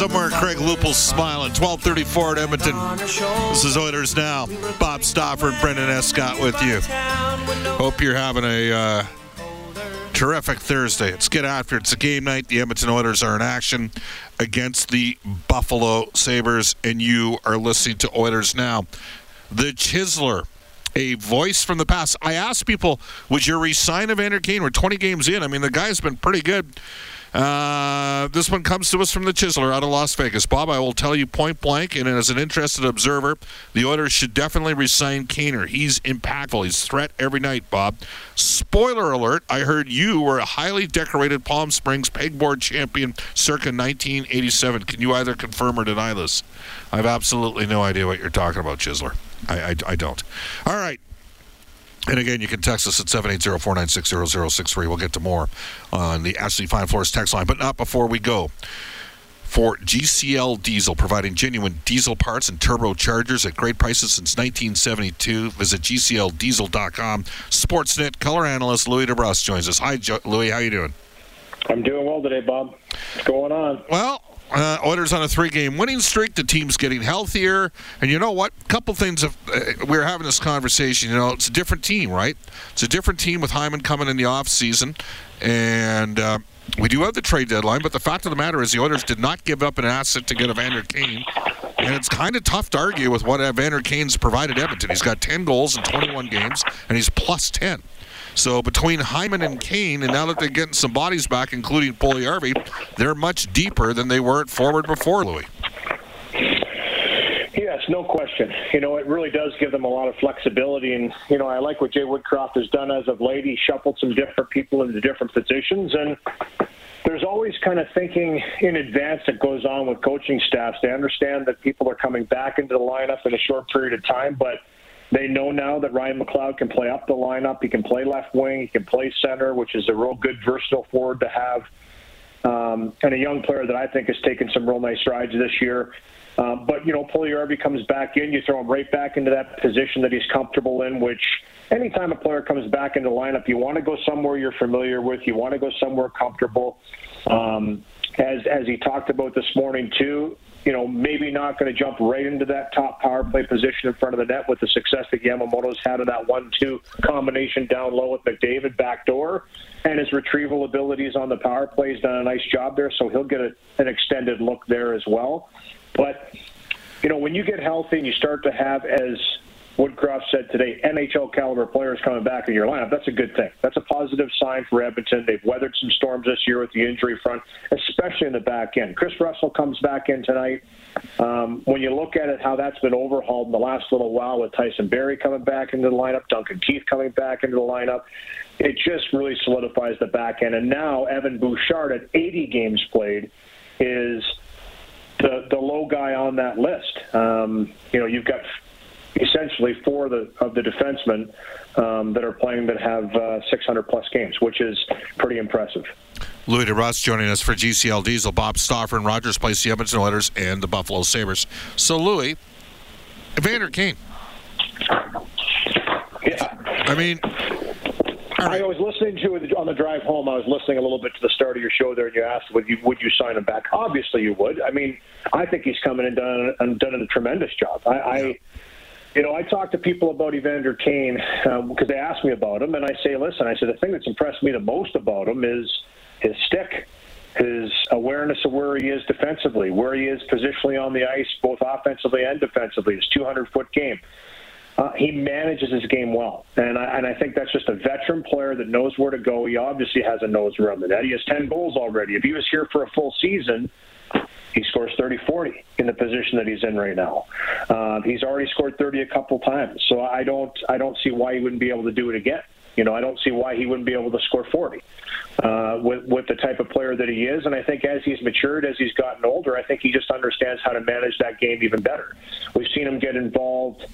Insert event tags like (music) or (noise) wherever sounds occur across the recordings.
Somewhere Craig Lupel's smiling. 1234 at Edmonton. This is Oilers Now. Bob Stauffer and Brendan Escott with you. Hope you're having a uh, terrific Thursday. Let's get after it. It's a game night. The Edmonton Oilers are in action against the Buffalo Sabres, and you are listening to Oilers Now. The Chisler a voice from the past. I asked people, would you resign Evander Kane? We're 20 games in. I mean, the guy's been pretty good. Uh, this one comes to us from the Chisler out of Las Vegas. Bob, I will tell you point blank, and as an interested observer, the Oilers should definitely resign Kaner. He's impactful. He's threat every night, Bob. Spoiler alert, I heard you were a highly decorated Palm Springs pegboard champion circa 1987. Can you either confirm or deny this? I have absolutely no idea what you're talking about, Chisler. I, I, I don't. All right. And again, you can text us at 780-496-0063. We'll get to more on the Ashley Fine Floors text line, but not before we go. For GCL Diesel, providing genuine diesel parts and turbochargers at great prices since 1972. Visit GCLDiesel.com. Sportsnet color analyst Louis DeBrusk joins us. Hi, jo- Louis. How you doing? I'm doing well today, Bob. What's going on? Well, uh, Oilers on a three-game winning streak. The team's getting healthier, and you know what? A couple things. Of, uh, we were having this conversation. You know, it's a different team, right? It's a different team with Hyman coming in the off season, and uh, we do have the trade deadline. But the fact of the matter is, the Oilers did not give up an asset to get Evander Kane, and it's kind of tough to argue with what Evander Kane's provided Edmonton. He's got 10 goals in 21 games, and he's plus 10. So between Hyman and Kane, and now that they're getting some bodies back, including Puljujärvi, they're much deeper than they were at forward before, Louis. Yes, no question. You know, it really does give them a lot of flexibility. And, you know, I like what Jay Woodcroft has done as of late. He shuffled some different people into different positions. And there's always kind of thinking in advance that goes on with coaching staffs. They understand that people are coming back into the lineup in a short period of time, but they know now that Ryan McLeod can play up the lineup. He can play left wing. He can play center, which is a real good versatile forward to have. Um, and a young player that I think has taken some real nice strides this year. Um, but, you know, Puljujärvi comes back in, you throw him right back into that position that he's comfortable in, which anytime a player comes back into lineup, you want to go somewhere you're familiar with. You want to go somewhere comfortable. Um, as, as he talked about this morning, too, you know, maybe not going to jump right into that top power play position in front of the net with the success that Yamamoto's had in that one-two combination down low with McDavid back door, and his retrieval abilities on the power play. He's done a nice job there, so he'll get a, an extended look there as well. But you know, when you get healthy and you start to have, as Woodcroft said today, NHL caliber players coming back in your lineup, that's a good thing. That's a positive sign for Edmonton. They've weathered some storms this year with the injury front, especially in the back end. Chris Russell comes back in tonight. Um, when you look at it, how that's been overhauled in the last little while with Tyson Barrie coming back into the lineup, Duncan Keith coming back into the lineup, it just really solidifies the back end. And now Evan Bouchard at 80 games played is the the low guy on that list. Um, you know, you've got essentially four of the of the defensemen um, that are playing that have uh, 600 plus games, which is pretty impressive. Louis DeBrusk joining us for GCL Diesel, Bob Stauffer and Rogers Place, the Edmonton Oilers, and the Buffalo Sabres. So, Louis, Evander Kane. Yeah. I mean, I was listening to it on the drive home. I was listening a little bit to the start of your show there, and you asked, "Would you would you sign him back?" Obviously, you would. I mean, I think he's coming and done and done a tremendous job. I, I you know, I talk to people about Evander Kane because um, they ask me about him, and I say, "Listen," I said, "The thing that's impressed me the most about him is his stick." His awareness of where he is defensively, where he is positionally on the ice, both offensively and defensively, his 200 foot game uh, he manages his game well, and I, and I think that's just a veteran player that knows where to go. He obviously has a nose around the net. He has ten goals already. If he was here for a full season, he scores 30 40 in the position that he's in right now. Uh, he's already scored 30 a couple times, so I don't I don't see why he wouldn't be able to do it again. You know, I don't see why he wouldn't be able to score 40 uh, with with the type of player that he is. And I think as he's matured, as he's gotten older, I think he just understands how to manage that game even better. We've seen him get involved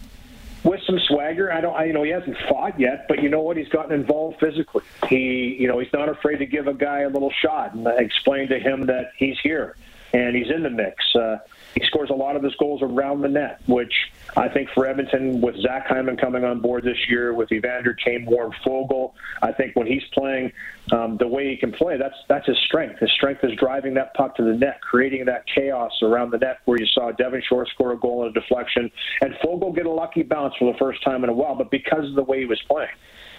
with some swagger. I don't, I, you know, he hasn't fought yet, but you know what? He's gotten involved physically. He, you know, he's not afraid to give a guy a little shot and explain to him that he's here and he's in the mix. Uh, he scores a lot of his goals around the net, which I think for Edmonton, with Zach Hyman coming on board this year, with Evander Kane, Warren Foegele, I think when he's playing um, the way he can play, that's that's his strength. His strength is driving that puck to the net, creating that chaos around the net, where you saw Devin Shore score a goal in a deflection, and Foegele get a lucky bounce for the first time in a while, but because of the way he was playing.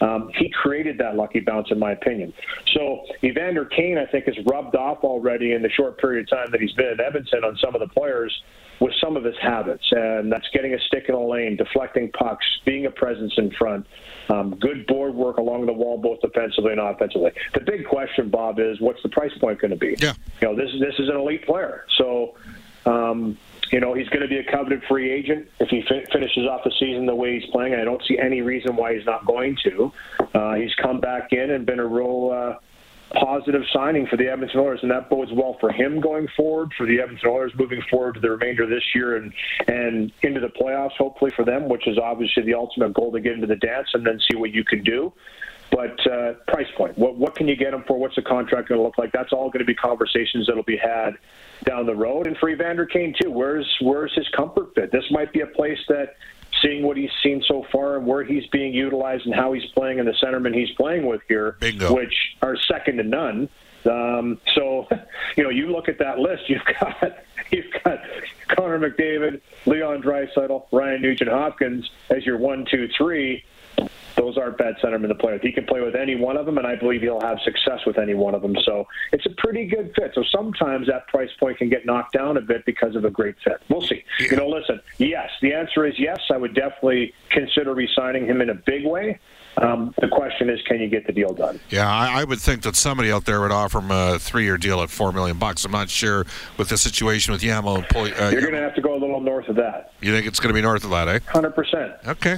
Um, he created that lucky bounce, in my opinion. So Evander Kane, I think, has rubbed off already in the short period of time that he's been at Edmonton on some of the players with some of his habits, and that's getting a stick in a lane, deflecting pucks, being a presence in front, um, good board work along the wall, both defensively and offensively. The big question, Bob, is what's the price point going to be? Yeah. You know, this this is an elite player, so. Um, you know, he's going to be a coveted free agent if he fin- finishes off the season the way he's playing. I don't see any reason why he's not going to. Uh, he's come back in and been a real uh, positive signing for the Edmonton Oilers, and that bodes well for him going forward, for the Edmonton Oilers moving forward to the remainder of this year and and into the playoffs, hopefully for them, which is obviously the ultimate goal to get into the dance and then see what you can do. But uh, price point, what what can you get him for? What's the contract going to look like? That's all going to be conversations that'll be had down the road. And for Evander Kane too, where's where's his comfort fit? This might be a place that, seeing what he's seen so far and where he's being utilized and how he's playing and the centerman he's playing with here, Bingo. which are second to none. Um, so, you know, you look at that list. You've (laughs) got you've got Connor McDavid, Leon Draisaitl, Ryan Nugent Hopkins as your one, two, three those aren't bad centermen to play with. He can play with any one of them, and I believe he'll have success with any one of them. So it's a pretty good fit. So sometimes that price point can get knocked down a bit because of a great fit. We'll see. You know, listen, yes, the answer is yes. I would definitely consider re-signing him in a big way. Um, the question is, can you get the deal done? Yeah, I, I, would think that somebody out there would offer him a three-year deal at four million bucks. I'm not sure with the situation with Yamo uh, You're going to have to go a little north of that. You think it's going to be north of that, eh? Hundred percent. Okay.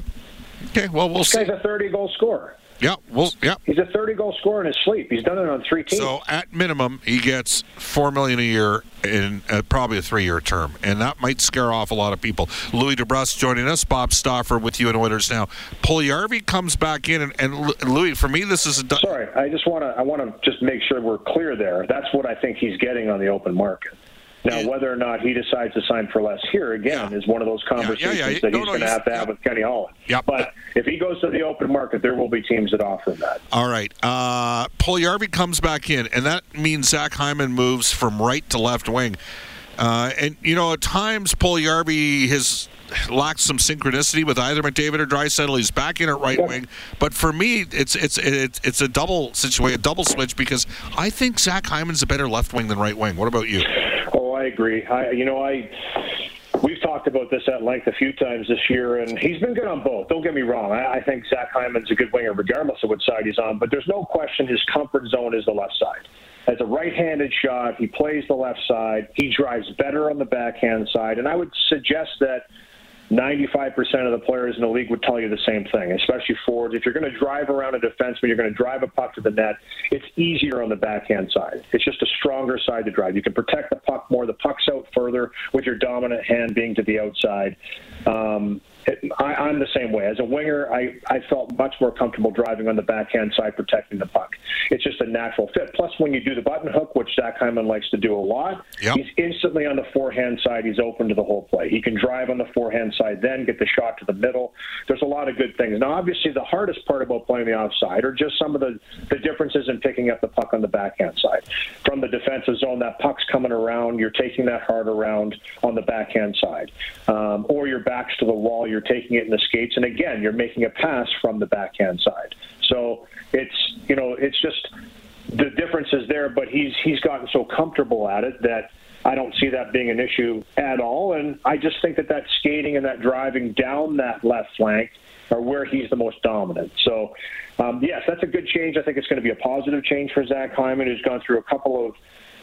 Okay, well, we'll this see. guy's a 30 goal scorer. Yeah, well, yeah. He's a 30 goal scorer in his sleep. He's done it on three teams. So at minimum, he gets four million a year in uh, probably a three-year term, and that might scare off a lot of people. Louis DeBrusk joining us, Bob Stauffer with you in Oilers now. Puljujärvi comes back in, and, and Louis, for me, this is a. Sorry, I just want to I want to just make sure we're clear there. That's what I think he's getting on the open market. Now, whether or not he decides to sign for less here again yeah. is one of those conversations yeah, yeah, that no, he's no, going to have to have with Kenny Holland. Yep. But if he goes to the open market, there will be teams that offer him that. All right. Uh, Puljujärvi comes back in, and that means Zach Hyman moves from right to left wing. Uh, and you know, at times Puljujärvi has lacked some synchronicity with either McDavid or Draisaitl. He's back in at right wing, but for me, it's it's it's it's a double situation, a double switch because I think Zach Hyman's a better left wing than right wing. What about you? I agree. I, you know, I we've talked about this at length a few times this year, and he's been good on both. Don't get me wrong. I, I think Zach Hyman's a good winger regardless of what side he's on, but there's no question his comfort zone is the left side. As a right-handed shot, he plays the left side. He drives better on the backhand side, and I would suggest that 95% of the players in the league would tell you the same thing, especially forwards. If you're going to drive around a defenseman, you're going to drive a puck to the net, it's easier on the backhand side. It's just a stronger side to drive. You can protect the puck more. The puck's out further with your dominant hand being to the outside. Um, it, I, I'm the same way. As a winger, I, I felt much more comfortable driving on the backhand side, protecting the puck. It's just a natural fit. Plus, when you do the button hook, which Zach Hyman likes to do a lot, Yep. he's instantly on the forehand side. He's open to the whole play. He can drive on the forehand side, then get the shot to the middle. There's a lot of good things. Now, obviously, the hardest part about playing the offside are just some of the, the differences in picking up the puck on the backhand side. From the defensive zone, that puck's coming around. You're taking that hard around on the backhand side. Um, or your back's to the wall. You're taking it in the skates. And again, you're making a pass from the backhand side. So it's, you know, it's just the difference is there, but he's he's gotten so comfortable at it that I don't see that being an issue at all. And I just think that that skating and that driving down that left flank are where he's the most dominant. So, um, yes, that's a good change. I think it's going to be a positive change for Zach Hyman, who's gone through a couple of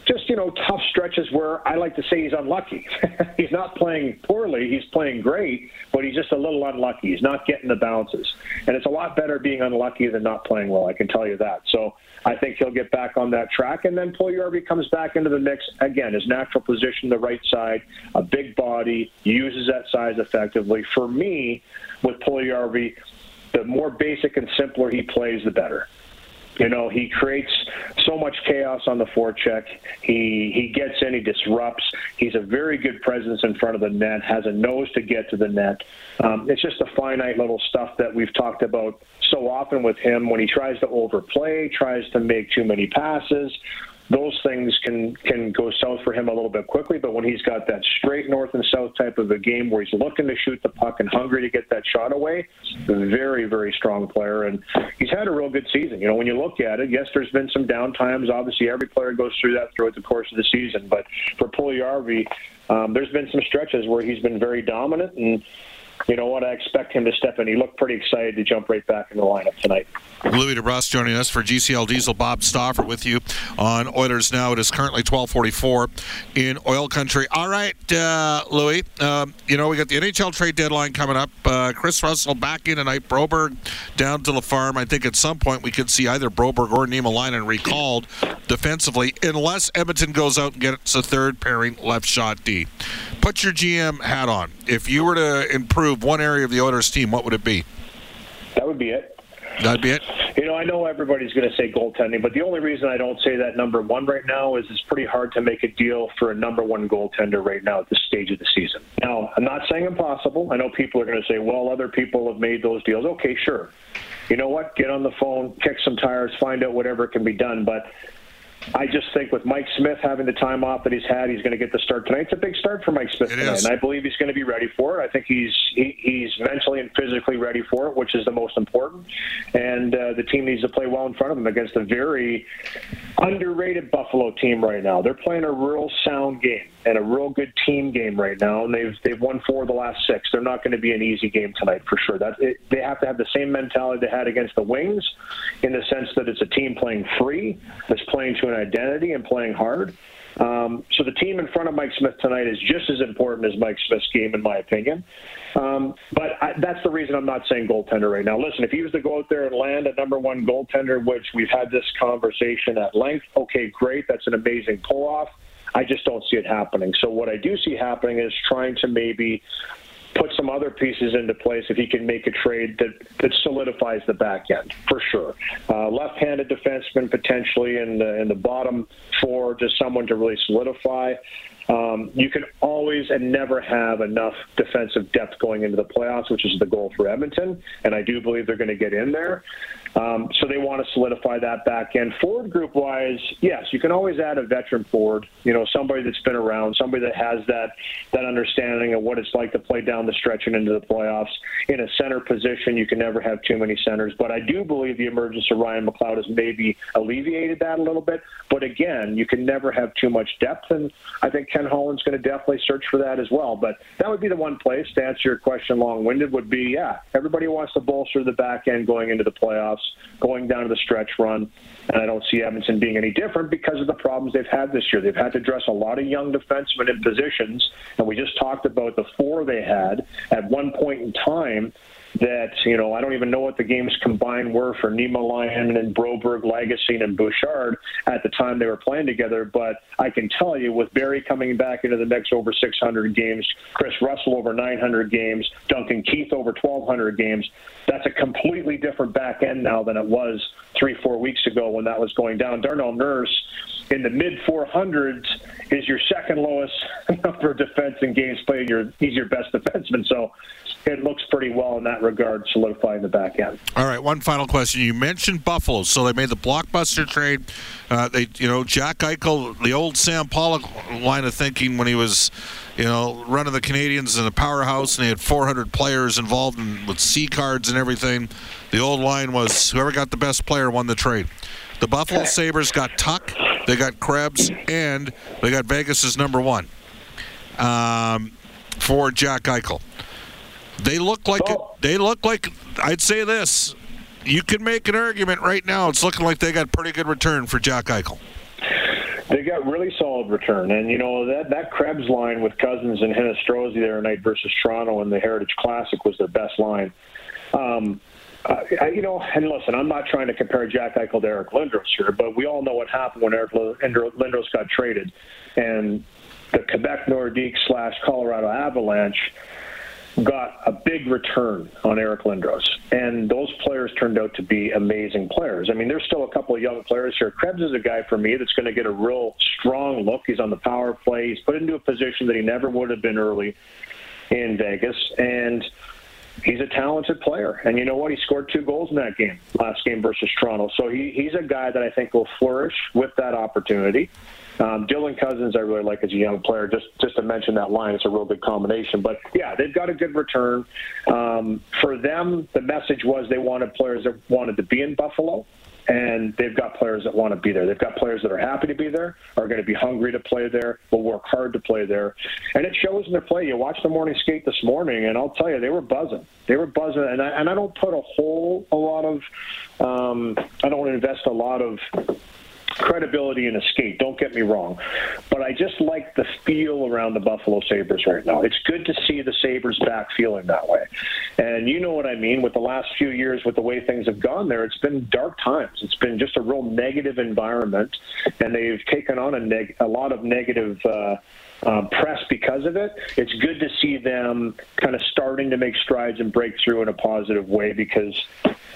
just you know tough stretches where I like to say he's unlucky. (laughs) he's not playing poorly; he's playing great, but he's just a little unlucky. He's not getting the bounces, and it's a lot better being unlucky than not playing well. I can tell you that. So I think he'll get back on that track, and then Puljujärvi comes back into the mix again. His natural position, the right side, a big body, uses that size effectively. For me, with Puljujärvi, the more basic and simpler he plays, the better. You know, he creates so much chaos on the forecheck. He he gets in, he disrupts. He's a very good presence in front of the net. Has a nose to get to the net. Um, it's just the finite little stuff that we've talked about so often with him. When he tries to overplay, tries to make too many passes, those things can can go south for him a little bit quickly. But when he's got that straight north and south type of a game where he's looking to shoot the puck and hungry to get that shot away, very very strong player, and he's had a real good season. You know, when you look at it, yes, there's been some down times. Obviously, every player goes through that throughout the course of the season. But for Puljujärvi, um, there's been some stretches where he's been very dominant and. You know what? I expect him to step in. He looked pretty excited to jump right back in the lineup tonight. Louis DeBrusk joining us for GCL Diesel. Bob Stauffer with you on Oilers Now. It is currently 1244 in oil country. All right, uh, Louis, um, you know, we got the NHL trade deadline coming up. Uh, Chris Russell back in tonight. Broberg down to the farm. I think at some point we could see either Broberg or Niemelainen recalled defensively, unless Edmonton goes out and gets a third pairing left shot D. Put your GM hat on. If you were to improve one area of the Oilers team, what would it be? That would be it. That'd be it. You know, I know everybody's going to say goaltending, but the only reason I don't say that number one right now is it's pretty hard to make a deal for a number one goaltender right now at this stage of the season. Now, I'm not saying impossible. I know people are going to say, well, other people have made those deals. Okay, sure. You know what? Get on the phone, kick some tires, find out whatever can be done. But I just think with Mike Smith having the time off that he's had, he's going to get the start tonight. It's a big start for Mike Smith It tonight, and I believe he's going to be ready for it. I think he's he, he's mentally and physically ready for it, which is the most important. And uh, the team needs to play well in front of him against a very underrated Buffalo team right now. They're playing a real sound game and a real good team game right now, and they've they've won four of the last six. They're not going to be an easy game tonight for sure. That it, they have to have the same mentality they had against the Wings, in the sense that it's a team playing free, that's playing to an identity and playing hard. Um, so the team in front of Mike Smith tonight is just as important as Mike Smith's game, in my opinion. Um, but I, that's the reason I'm not saying goaltender right now. Listen, if he was to go out there and land a number one goaltender, which we've had this conversation at length, okay, great, that's an amazing pull off. I just don't see it happening. So what I do see happening is trying to maybe put some other pieces into place if he can make a trade that, that solidifies the back end for sure. Uh, left-handed defenseman potentially in the, in the bottom four, just someone to really solidify. Um, you can always and never have enough defensive depth going into the playoffs, which is the goal for Edmonton, and I do believe they're going to get in there. Um, so they want to solidify that back end. Forward group wise, yes, you can always add a veteran forward. You know, somebody that's been around, somebody that has that that understanding of what it's like to play down the stretch and into the playoffs. In a center position, you can never have too many centers. But I do believe the emergence of Ryan McLeod has maybe alleviated that a little bit. But again, you can never have too much depth, and I think Ken Holland's going to definitely search for that as well. But that would be the one place to answer your question long-winded would be yeah, everybody wants to bolster the back end going into the playoffs going down to the stretch run. And I don't see Edmonton being any different because of the problems they've had this year. They've had to dress a lot of young defensemen in positions, and we just talked about the four they had at one point in time. that, you know, I don't even know what the games combined were for Niemelainen and Broberg, Lagesson, and Bouchard at the time they were playing together. But I can tell you, with Barrie coming back into the mix over 600 games, Chris Russell over 900 games, Duncan Keith over 1,200 games, that's a completely different back end now than it was three, four weeks ago when that was going down. Darnell Nurse in the mid 400s is your second lowest (laughs) number of defense in games played. Your, he's your best defenseman. So it looks pretty well in that regard, solidifying the back end. All right, one final question. You mentioned Buffalo, so they made the blockbuster trade. Uh, they, you know, Jack Eichel, the old Sam Pollock line of thinking when he was, you know, running the Canadiens in a powerhouse, and they had 400 players involved in, with C cards and everything. The old line was whoever got the best player won the trade. The Buffalo (laughs) Sabres got Tuch, they got Krebs, and they got Vegas's number one um, for Jack Eichel. They look like it, they look like I'd say this. You can make an argument right now. It's looking like they got pretty good return for Jack Eichel. They got really solid return, and you know that that Krebs line with Cozens and Hinostroza there night versus Toronto in the Heritage Classic was their best line. Um, uh, you know, and listen, I'm not trying to compare Jack Eichel to Eric Lindros here, but we all know what happened when Eric Lindros got traded, and the Quebec Nordiques slash Colorado Avalanche got a big return on Eric Lindros, and those players turned out to be amazing players. I mean, there's still a couple of young players here. Krebs is a guy for me that's going to get a real strong look. He's on the power play. He's put into a position that he never would have been early in Vegas, and he's a talented player. And you know what? He scored two goals in that game, last game versus Toronto. So he, he's a guy that I think will flourish with that opportunity. Um, Dylan Cozens, I really like as a young player. Just just to mention that line, it's a real good combination. But yeah, they've got a good return. Um, for them, the message was they wanted players that wanted to be in Buffalo and they've got players that want to be there. They've got players that are happy to be there, are going to be hungry to play there, will work hard to play there, and it shows in their play. You watch the morning skate this morning, and I'll tell you, they were buzzing. They were buzzing, and I, and I don't put a whole a lot of, um, I don't invest a lot of credibility in a skate. Don't get me wrong, but I just like the feel around the Buffalo Sabres right now. It's good to see the Sabres back feeling that way, and you know what I mean. With the last few years, with the way things have gone there, it's been dark times. It's been just a real negative environment, and they've taken on a, neg- a lot of negative. Uh, um, press because of it. It's good to see them kind of starting to make strides and break through in a positive way because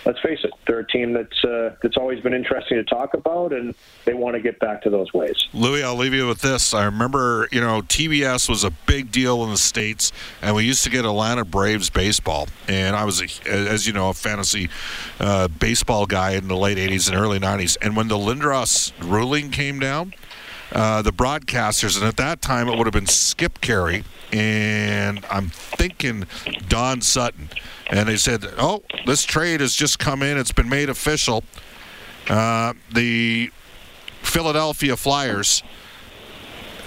let's face it, they're a team that's uh, that's always been interesting to talk about, and they want to get back to those ways. Louis, I'll leave you with this. I remember, you know, TBS was a big deal in the states, and we used to get Atlanta Braves baseball, and I was, a, as you know, a fantasy uh, baseball guy in the late '80s and early '90s. And when the Lindros ruling came down. Uh, the broadcasters, and at that time it would have been Skip Caray and I'm thinking Don Sutton and they said, "Oh, this trade has just come in. It's been made official. Uh, the Philadelphia Flyers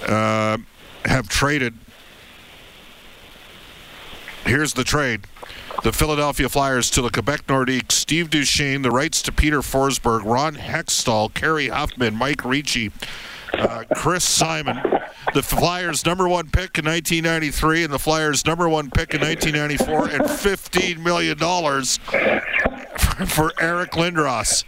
uh, have traded. Here's the trade." The Philadelphia Flyers to the Quebec Nordiques, Steve Duchesne, the rights to Peter Forsberg, Ron Hextall, Kerry Huffman, Mike Ricci, uh, Chris Simon, the Flyers' number one pick in 1993 and the Flyers' number one pick in 1994, and $15 million for Eric Lindros.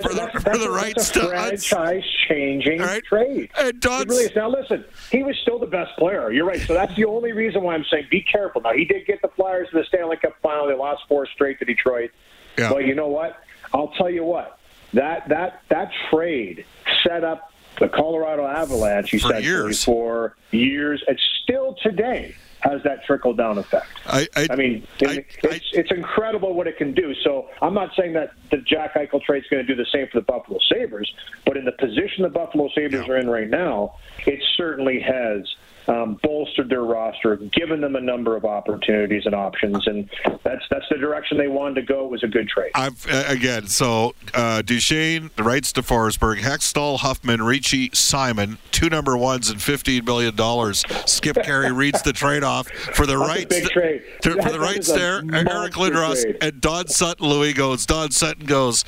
for the, for the rights to franchise-changing right? trade. And really is. Now, listen, he was still the best player. You're right. So that's the only reason why I'm saying be careful. Now, he did get the Flyers to the Stanley Cup final. They lost four straight to Detroit. Yeah. But you know what? I'll tell you what. That that that trade set up the Colorado Avalanche, essentially, years. for years, and still today has that trickle down effect. I, I, I mean, I, it's, it's incredible what it can do. So I'm not saying that the Jack Eichel trade is going to do the same for the Buffalo Sabres, but in the position the Buffalo Sabres yeah. are in right now, it certainly has um, bolstered their roster, given them a number of opportunities and options, and that's that's the direction they wanted to go. It was a good trade. I've, again, so uh, Duchesne, the rights to Forsberg, Hextall, Huffman, Ricci, Simon, two number ones and fifteen million dollars. Skip Caray (laughs) reads the trade off for the rights. To, trade. For the rights there, Eric Lindros trade. and Don Sutton. Louis goes. Don Sutton goes.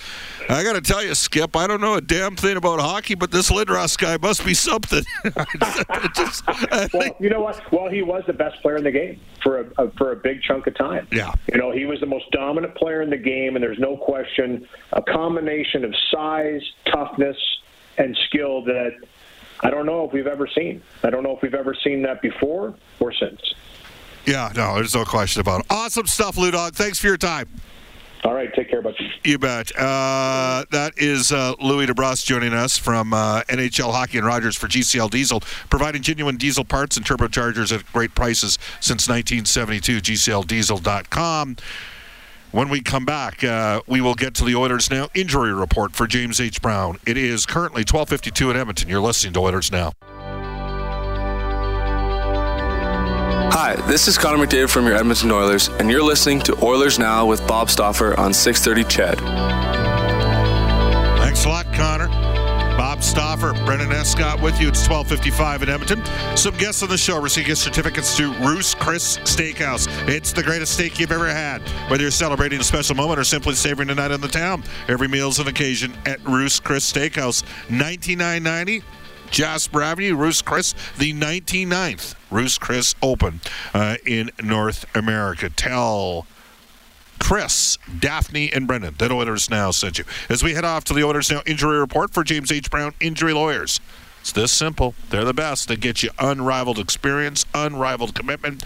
I got to tell you, Skip, I don't know a damn thing about hockey, but this Lindros guy must be something. (laughs) just, (laughs) well, you know what? Well, he was the best player in the game for a, a, for a big chunk of time. Yeah. You know, he was the most dominant player in the game, and there's no question a combination of size, toughness, and skill that I don't know if we've ever seen. I don't know if we've ever seen that before or since. Yeah, no, there's no question about it. Awesome stuff, Lou Dog. Thanks for your time. All right, take care, buddy. You bet. Uh, that is uh, Louis DeBrusk joining us from uh, NHL Hockey and Rogers for GCL Diesel, providing genuine diesel parts and turbochargers at great prices since 1972. GCLDiesel.com. When we come back, uh, we will get to the Oilers Now injury report for James H. Brown. It is currently 12:52 in Edmonton. You're listening to Oilers Now. Hi, this is Connor McDavid from your Edmonton Oilers, and you're listening to Oilers Now with Bob Stauffer on 630 CHED. Thanks a lot, Connor. Bob Stauffer, Brendan Escott with you. It's 1255 in Edmonton. Some guests on the show receive gift certificates to Ruth's Chris Steakhouse. It's the greatest steak you've ever had. Whether you're celebrating a special moment or simply savoring a night in the town, every meal's an occasion at Ruth's Chris Steakhouse. 99.90 Jasper Avenue, Ruth's Chris, the 99th Ruth's Chris Open uh, in North America. Tell Chris, Daphne, and Brendan that Oilers Now sent you. As we head off to the Oilers Now injury report for James H. Brown Injury Lawyers. It's this simple. They're the best. They get you unrivaled experience, unrivaled commitment,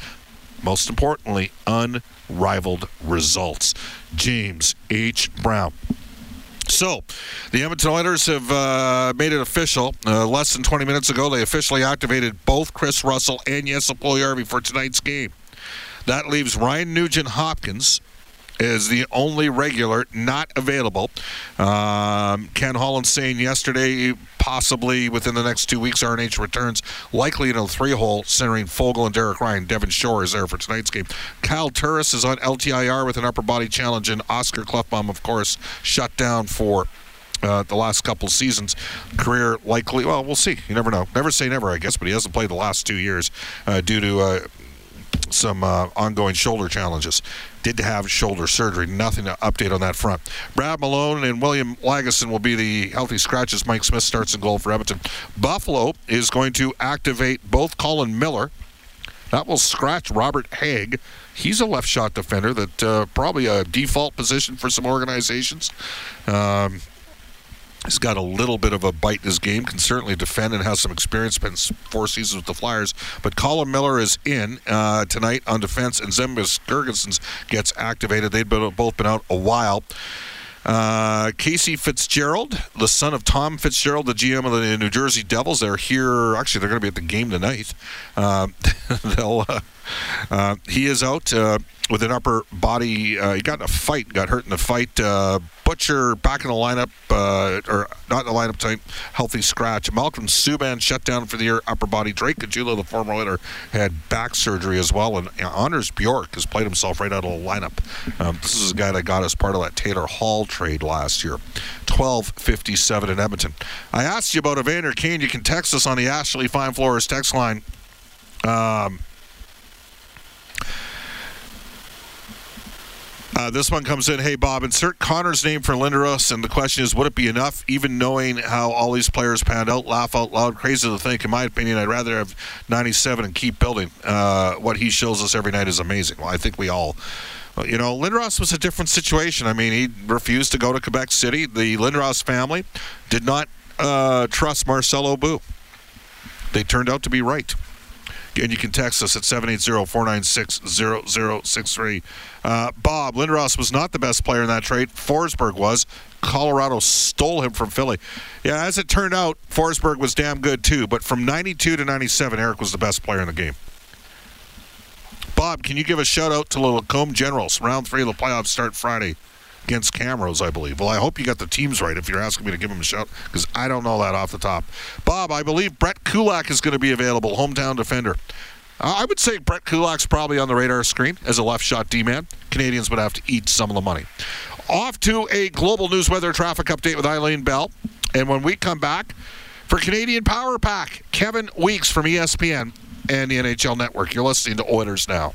most importantly, unrivaled results. James H. Brown. So, the Edmonton Oilers have uh, made it official. Uh, less than 20 minutes ago, they officially activated both Chris Russell and Jesse Puljujarvi for tonight's game. That leaves Ryan Nugent Hopkins is the only regular not available. Um, Ken Holland saying yesterday, possibly within the next two weeks, RNH returns, likely in a three hole, centering Foegele and Derek Ryan. Devin Shore is there for tonight's game. Kyle Turris is on LTIR with an upper body challenge, and Oscar Klefbom, of course, shut down for. Uh, the last couple seasons, career likely. Well, we'll see. You never know. Never say never, I guess. But he hasn't played the last two years uh, due to uh, some uh, ongoing shoulder challenges. Did have shoulder surgery. Nothing to update on that front. Brad Malone and William Lagesson will be the healthy scratches. Mike Smith starts in goal for Edmonton. Buffalo is going to activate both Colin Miller. That will scratch Robert Hägg. He's a left shot defender that uh, probably a default position for some organizations. Um, He's got a little bit of a bite in his game, can certainly defend and has some experience, spent four seasons with the Flyers. But Colin Miller is in uh, tonight on defense, and Zemgus Girgensons gets activated. They've been, both been out a while. Uh, Casey Fitzgerald, the son of Tom Fitzgerald, the GM of the New Jersey Devils, they're here. Actually, they're going to be at the game tonight. Uh, (laughs) they'll. Uh, he is out uh, with an upper body. Uh, he got in a fight, got hurt in the fight. Uh, Butcher back in the lineup, uh, or not in the lineup type, healthy scratch. Malcolm Subban shut down for the year, upper body. Drake Caggiula, the former leader, had back surgery as well. And Anders Bjork has played himself right out of the lineup. Um, this is a guy that got us part of that Taylor Hall trade last year. 1257 in Edmonton. I asked you about Evander Kane. You can text us on the Ashley Fine Floors text line. Um, Uh, this one comes in. Hey, Bob, insert Connor's name for Lindros. And the question is, would it be enough, even knowing how all these players panned out? Laugh out loud. Crazy to think. In my opinion, I'd rather have 97 and keep building. Uh, what he shows us every night is amazing. Well, I think we all. You know, Lindros was a different situation. I mean, he refused to go to Quebec City. The Lindros family did not uh, trust Marcel Aubut. They turned out to be right. And you can text us at 780-496-0063. Uh, Bob, Lindros was not the best player in that trade. Forsberg was. Colorado stole him from Philly. Yeah, as it turned out, Forsberg was damn good too. But from 92 to 97, Eric was the best player in the game. Bob, can you give a shout out to the Lacombe Generals? Round three of the playoffs start Friday against Camrose, I believe. Well, I hope you got the teams right if you're asking me to give him a shout because I don't know that off the top. Bob, I believe Brett Kulak is going to be available, hometown defender. Uh, I would say Brett Kulak's probably on the radar screen as a left shot D man. Canadiens would have to eat some of the money. Off to a global news weather traffic update with Eileen Bell. And when we come back for Canadian Power Pack, Kevin Weeks from ESPN and the NHL Network. You're listening to Oilers Now.